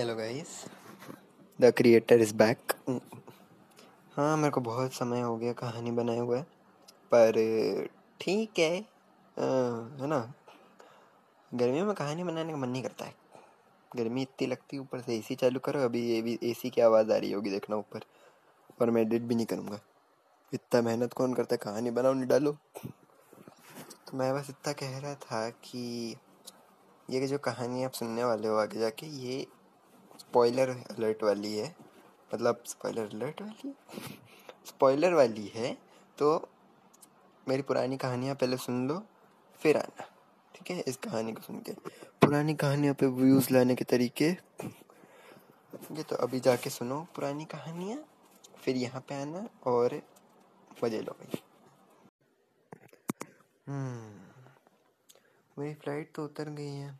Hello guys the creator is back हाँ मेरे को बहुत समय हो गया कहानी बनाए हुए, पर, ठीक है। है ना? गर्मियों में कहानी बनाने का मन नहीं करता है। गर्मी इतनी लगती है, ऊपर से एसी चालू करो, अभी ये भी एसी की आवाज़ आ रही होगी देखना ऊपर। और मैं एडिट भी नहीं करूँगा। इतना मेहनत कौन करता है? कहानी बनाओ, नहीं डालो। तो मैं बस इतना कह रहा था कि ये जो कहानी आप सुनने वाले हो आगे जाके, ये स्पॉइलर अलर्ट वाली है। मतलब स्पॉइलर अलर्ट वाली? स्पॉइलर वाली है तो मेरी पुरानी कहानियाँ पहले सुन लो फिर आना। ठीक है? इस कहानी को सुन के पुरानी कहानियों पे व्यूज़ लाने के तरीके। ये तो अभी जाके सुनो पुरानी कहानियाँ फिर यहाँ पे आना और मज़े लो भाई। हम्म, मेरी फ़्लाइट तो उतर गई है।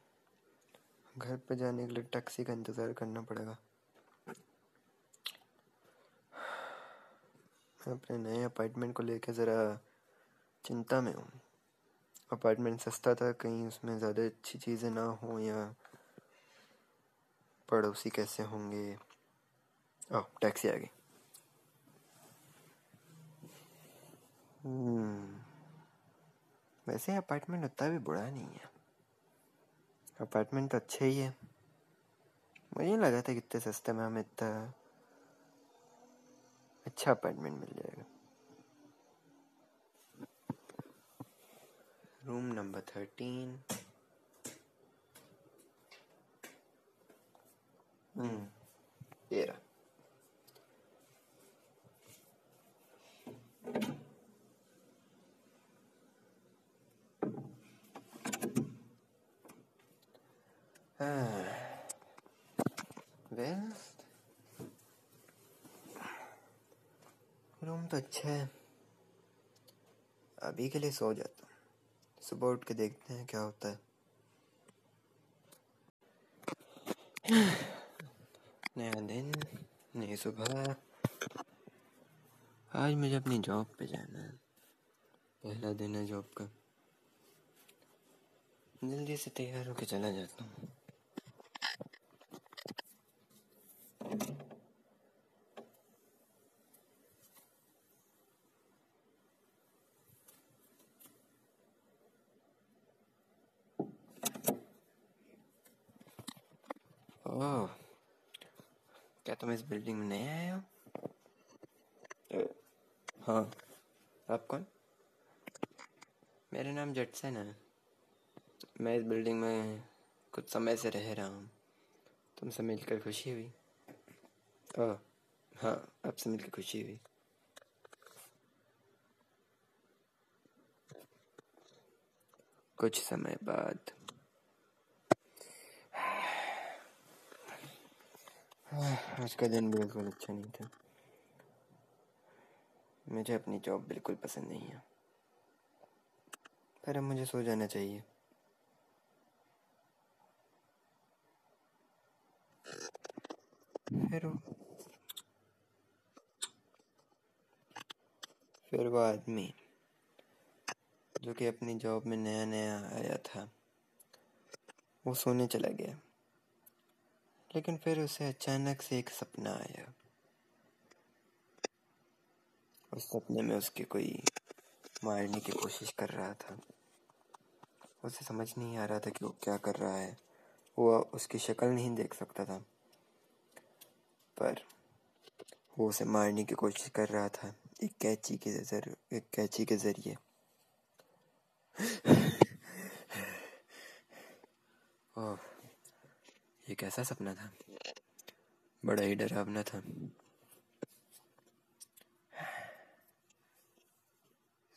घर पे जाने के लिए टैक्सी का इंतज़ार करना पड़ेगा। मैं अपने नए अपार्टमेंट को लेकर ज़रा चिंता में हूँ। अपार्टमेंट सस्ता था कहीं उसमें ज़्यादा अच्छी चीज़ें ना हो या पड़ोसी कैसे होंगे। ओह टैक्सी आ गई। हम्म, वैसे अपार्टमेंट उतना भी बुरा नहीं है। अपार्टमेंट तो अच्छा ही है। मुझे नहीं लगा था कितने सस्ते में हमें इतना अच्छा अपार्टमेंट मिल जाएगा। रूम नंबर थर्टीन हम्म ये रहा वेल रूम तो अच्छा है। अभी के लिए सो जाता हूँ। सुबह उठ के देखते हैं क्या होता है। नया दिन, नई सुबह। आज मुझे अपनी जॉब पे जाना है। पहला दिन है जॉब का। जल्दी से तैयार होकर चला जाता हूँ ओह क्या तुम इस बिल्डिंग में नए आए हो? हाँ। आप कौन? मेरा नाम जटसन है। मैं इस बिल्डिंग में कुछ समय से रह रहा हूँ। तुमसे मिलकर खुशी हुई। ओह हाँ आपसे मिलकर खुशी हुई। कुछ समय बाद आज का दिन बिल्कुल अच्छा नहीं था। मुझे अपनी जॉब बिल्कुल पसंद नहीं है। पर अब मुझे सो जाना चाहिए। फिर वो फिर वो आदमी, जो कि अपनी जॉब में नया नया आया था, वो सोने चला गया। लेकिन फिर उसे अचानक से एक सपना आया। उस सपने में उसके कोई मारने की कोशिश कर रहा था। उसे समझ नहीं आ रहा था कि वो क्या कर रहा है। वो उसकी शक्ल नहीं देख सकता था। पर वो उसे मारने की कोशिश कर रहा था, एक कैची के जर, एक कैची के ज़रिए। ओह। ये कैसा सपना था? बड़ा ही डरावना था।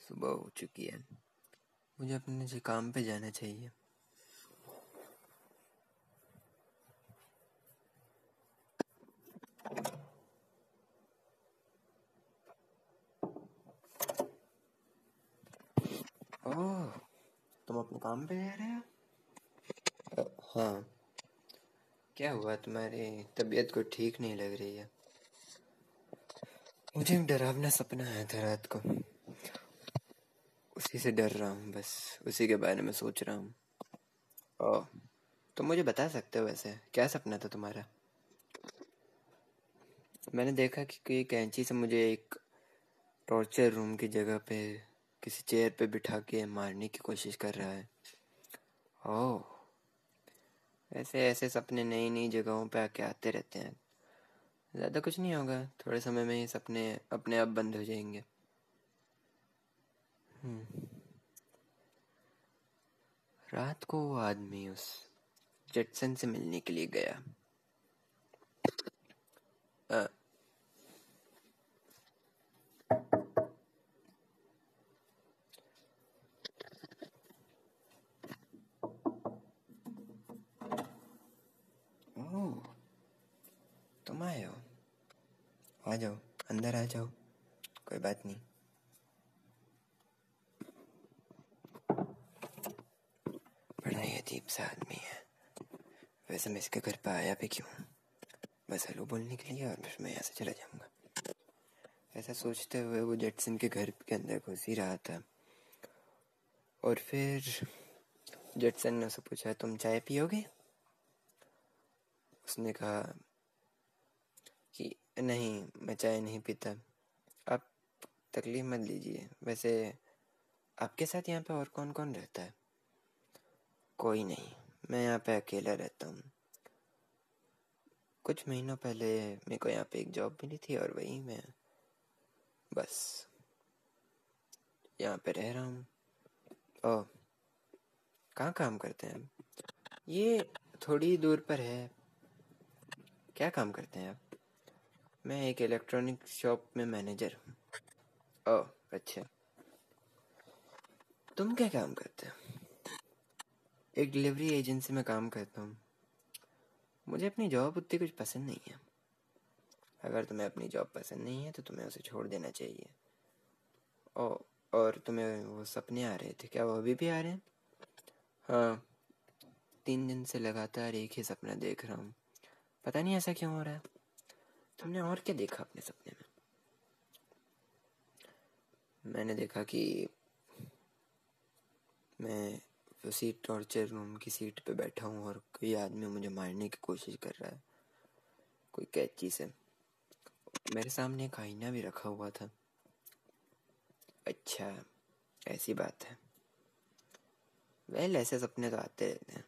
सुबह हो चुकी है। मुझे अपने से काम पे जाना चाहिए। ओह, तुम अपने काम पे जा रहे हो? हाँ। क्या हुआ तुम्हारी तबीयत को ठीक नहीं लग रही है? मुझे डरावना सपना आया था रात को। उसी से डर रहा हूँ बस, उसी के बारे में सोच रहा हूँ। ओ, तुम मुझे बता सकते हो वैसे? क्या सपना था तुम्हारा? मैंने देखा कि कोई कैंची से मुझे एक टॉर्चर रूम की जगह पे, किसी चेयर पे बिठा के मारने की कोशिश कर रहा है। ओह ऐसे ऐसे सपने नई नई जगहों पर आके आते रहते हैं। ज़्यादा कुछ नहीं होगा थोड़े समय में ही सपने अपने आप बंद हो जाएँगे। हम्म। रात को वो आदमी उस जटसन से मिलने के लिए गया। आ, तुम आए हो आ जाओ, अंदर आ जाओ, कोई बात नहीं। बड़ा ही अजीब सा आदमी है। वैसे मैं इसके घर पर आया भी क्यों? बस हेलो बोलने के लिए और फिर मैं यहाँ से चला जाऊँगा। ऐसा सोचते हुए वो जेटसन के घर के अंदर घुस ही रहा था। और फिर जेटसन ने उसे पूछा, तुम चाय पियोगे? उसने कहा नहीं, मैं चाय नहीं पीता। आप तकलीफ़ मत लीजिए। वैसे आपके साथ यहाँ पे और कौन कौन रहता है? कोई नहीं, मैं यहाँ पे अकेला रहता हूँ। कुछ महीनों पहले मेरे को यहाँ पे एक जॉब मिली थी और वही मैं बस यहाँ पे रह रहा हूँ। ओ कहाँ काम करते हैं आप? ये थोड़ी दूर पर है। क्या काम करते हैं आप? मैं एक इलेक्ट्रॉनिक शॉप में मैनेजर हूँ। ओह अच्छा। तुम क्या काम करते हो? एक डिलीवरी एजेंसी में काम करता हूँ। मुझे अपनी जॉब उतनी कुछ पसंद नहीं है। अगर तुम्हें अपनी जॉब पसंद नहीं है तो तुम्हें उसे छोड़ देना चाहिए। ओ, और तुम्हें वो सपने आ रहे थे क्या वो अभी भी आ रहे हैं? हाँ तीन दिन से लगातार एक ही सपना देख रहा हूँ। पता नहीं ऐसा क्यों हो रहा है। तुमने और क्या देखा अपने सपने में? मैंने देखा कि मैं उसी टॉर्चर रूम की सीट पे बैठा हूँ और कोई आदमी मुझे मारने की कोशिश कर रहा है। कोई कैची से। मेरे सामने एक आईना भी रखा हुआ था। अच्छा ऐसी बात है। वेल ऐसे सपने तो आते रहते हैं।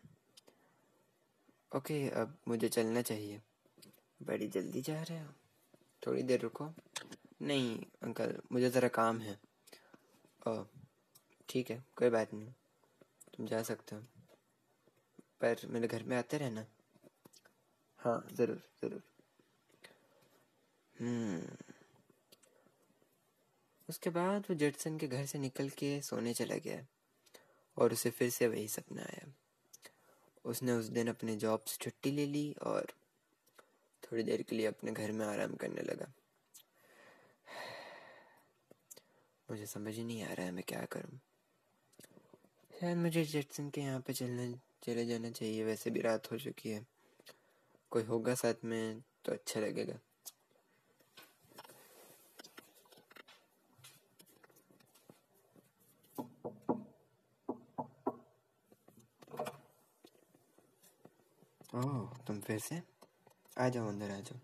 ओके अब मुझे चलना चाहिए। बड़ी जल्दी जा रहे हो? थोड़ी देर रुको। नहीं, अंकल, मुझे ज़रा काम है। ओ ठीक है, कोई बात नहीं। तुम जा सकते हो। पर मेरे घर में आते रहना। हाँ ज़रूर ज़रूर। हम्म। उसके बाद वो जेटसन के घर से निकल के सोने चला गया। और उसे फिर से वही सपना आया। उसने उस दिन अपने जॉब से छुट्टी ले ली और थोड़ी देर के लिए अपने घर में आराम करने लगा। मुझे समझ ही नहीं आ रहा है मैं क्या करूँ। शायद मुझे जेटसन के यहाँ पे चलना, चले जाना चाहिए, वैसे भी रात हो चुकी है। कोई होगा साथ में तो अच्छा लगेगा। ओह, तुम फिर से? आ जाओ अंदर आ जाओ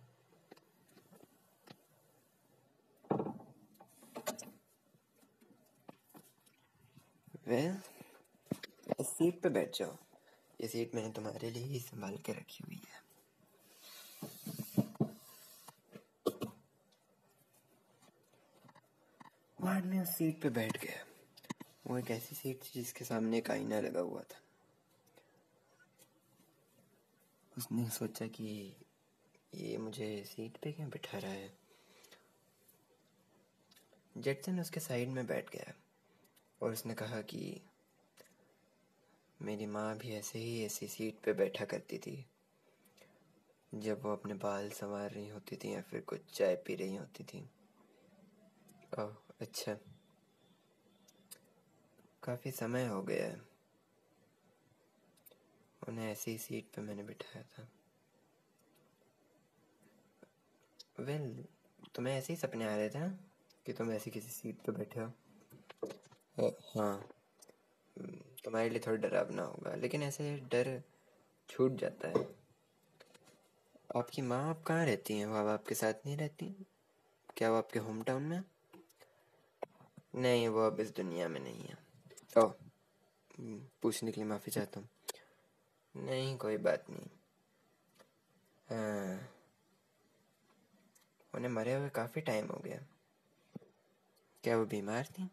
वेल इस सीट पे बैठ। जाओ ये सीट मैंने तुम्हारे लिए ही संभाल के रखी हुई है। बाद में उस सीट पे बैठ गया। वो एक ऐसी सीट थी जिसके सामने एक आईना लगा हुआ था। उसने सोचा कि ये मुझे सीट पे क्यों बिठा रहा है? जेटसन उसके साइड में बैठ गया और उसने कहा कि मेरी माँ भी ऐसे ही ऐसी सीट पे बैठा करती थी जब वो अपने बाल संवार रही होती थी या फिर कुछ चाय पी रही होती थी। ओह अच्छा। काफ़ी समय हो गया है। उन्हें ऐसी सीट पे मैंने बिठाया था। वेल well, तुम्हें ऐसे ही सपने आ रहे थे कि तुम ऐसी किसी सीट पे बैठे हो। हाँ। तुम्हारे लिए थोड़ा डरावना होगा लेकिन ऐसे डर छूट जाता है। आपकी माँ आप कहाँ रहती हैं? वो अब आपके साथ नहीं रहती? क्या वो आपके होम टाउन में? नहीं वो अब इस दुनिया में नहीं है। ओह पूछने के लिए माफ़ी चाहता हूँ। नहीं कोई बात नहीं। हाँ। उन्हें मरे हुए काफ़ी टाइम हो गया। क्या वो बीमार थी?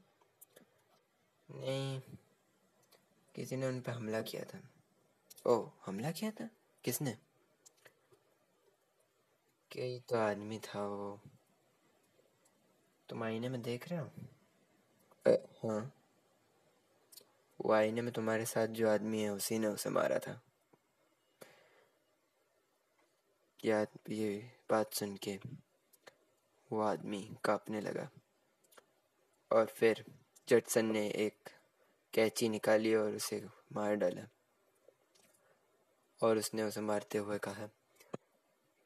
नहीं, किसी ने उन पर हमला किया था। ओह, हमला किया था? किसने? कई तो आदमी था वो। तुम आईने में देख रहे हो? हाँ। वो आईने में तुम्हारे साथ जो आदमी है, उसी ने उसे मारा था। याद, ये बात सुन के वो आदमी कांपने लगा। और फिर जटसन ने एक कैची निकाली और उसे मार डाला। और उसने उसे मारते हुए कहा,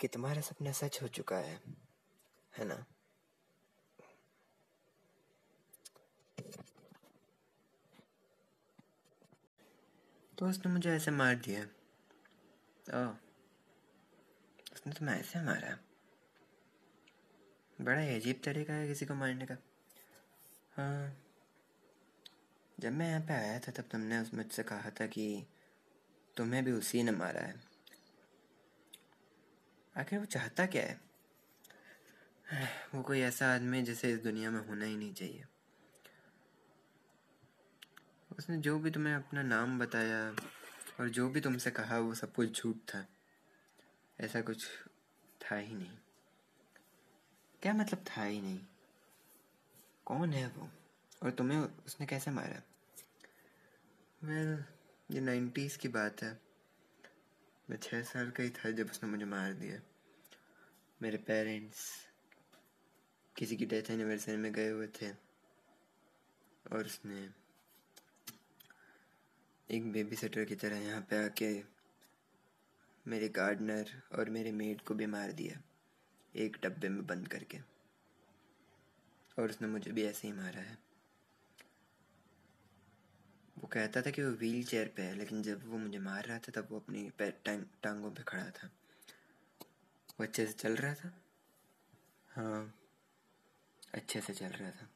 कि तुम्हारा सपना सच हो चुका है है ना? तो उसने मुझे ऐसे मार दिया। ओ उसने तो मैं ऐसे मारा? बड़ा ही अजीब तरीका है किसी को मारने का। हाँ। जब मैं यहाँ पे आया था, तब तुमने उस मुझसे कहा था कि तुम्हें भी उसी ने मारा है। आखिर वो चाहता क्या है? वो कोई ऐसा आदमी जिसे इस दुनिया में होना ही नहीं चाहिए। उसने जो भी तुम्हें अपना नाम बताया और जो भी तुमसे कहा, वो सब कुछ झूठ था। ऐसा कुछ था ही नहीं। क्या मतलब था ही नहीं? कौन है वो? और तुम्हें उसने कैसे मारा? वेल well, ये नाइन्टीज़ की बात है। मैं छः साल का ही था जब उसने मुझे मार दिया। मेरे पेरेंट्स किसी की डेथ एनिवर्सरी में गए हुए थे। और उसने एक बेबी सेटर की तरह यहाँ पे आके मेरे गार्डनर और मेरे मेड को भी मार दिया। एक डब्बे में बंद करके। और उसने मुझे भी ऐसे ही मारा है। वो कहता था कि वो व्हील चेयर पे है लेकिन जब वो मुझे मार रहा था तब वो अपनी टांग, टांगों पे खड़ा था। वो अच्छे से चल रहा था? हाँ अच्छे से चल रहा था।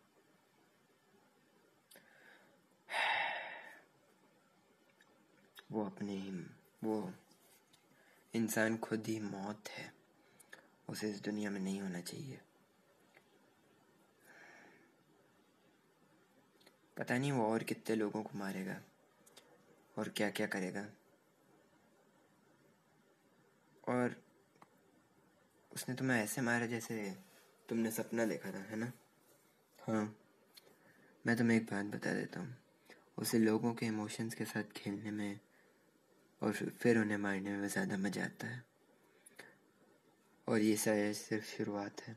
वो अपने ही वो इंसान खुद ही मौत है। उसे इस दुनिया में नहीं होना चाहिए। पता नहीं वो और कितने लोगों को मारेगा और क्या क्या करेगा। और उसने तुम्हें ऐसे मारा जैसे तुमने सपना देखा था, है ना? हाँ। मैं तुम्हें एक बात बता देता हूँ। उसे लोगों के इमोशंस के साथ खेलने में और फिर उन्हें मारने में ज़्यादा मज़ा आता है। और ये शायद सिर्फ़ शुरुआत है।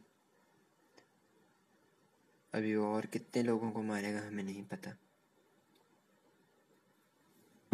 अभी और कितने लोगों को मारेगा हमें नहीं पता।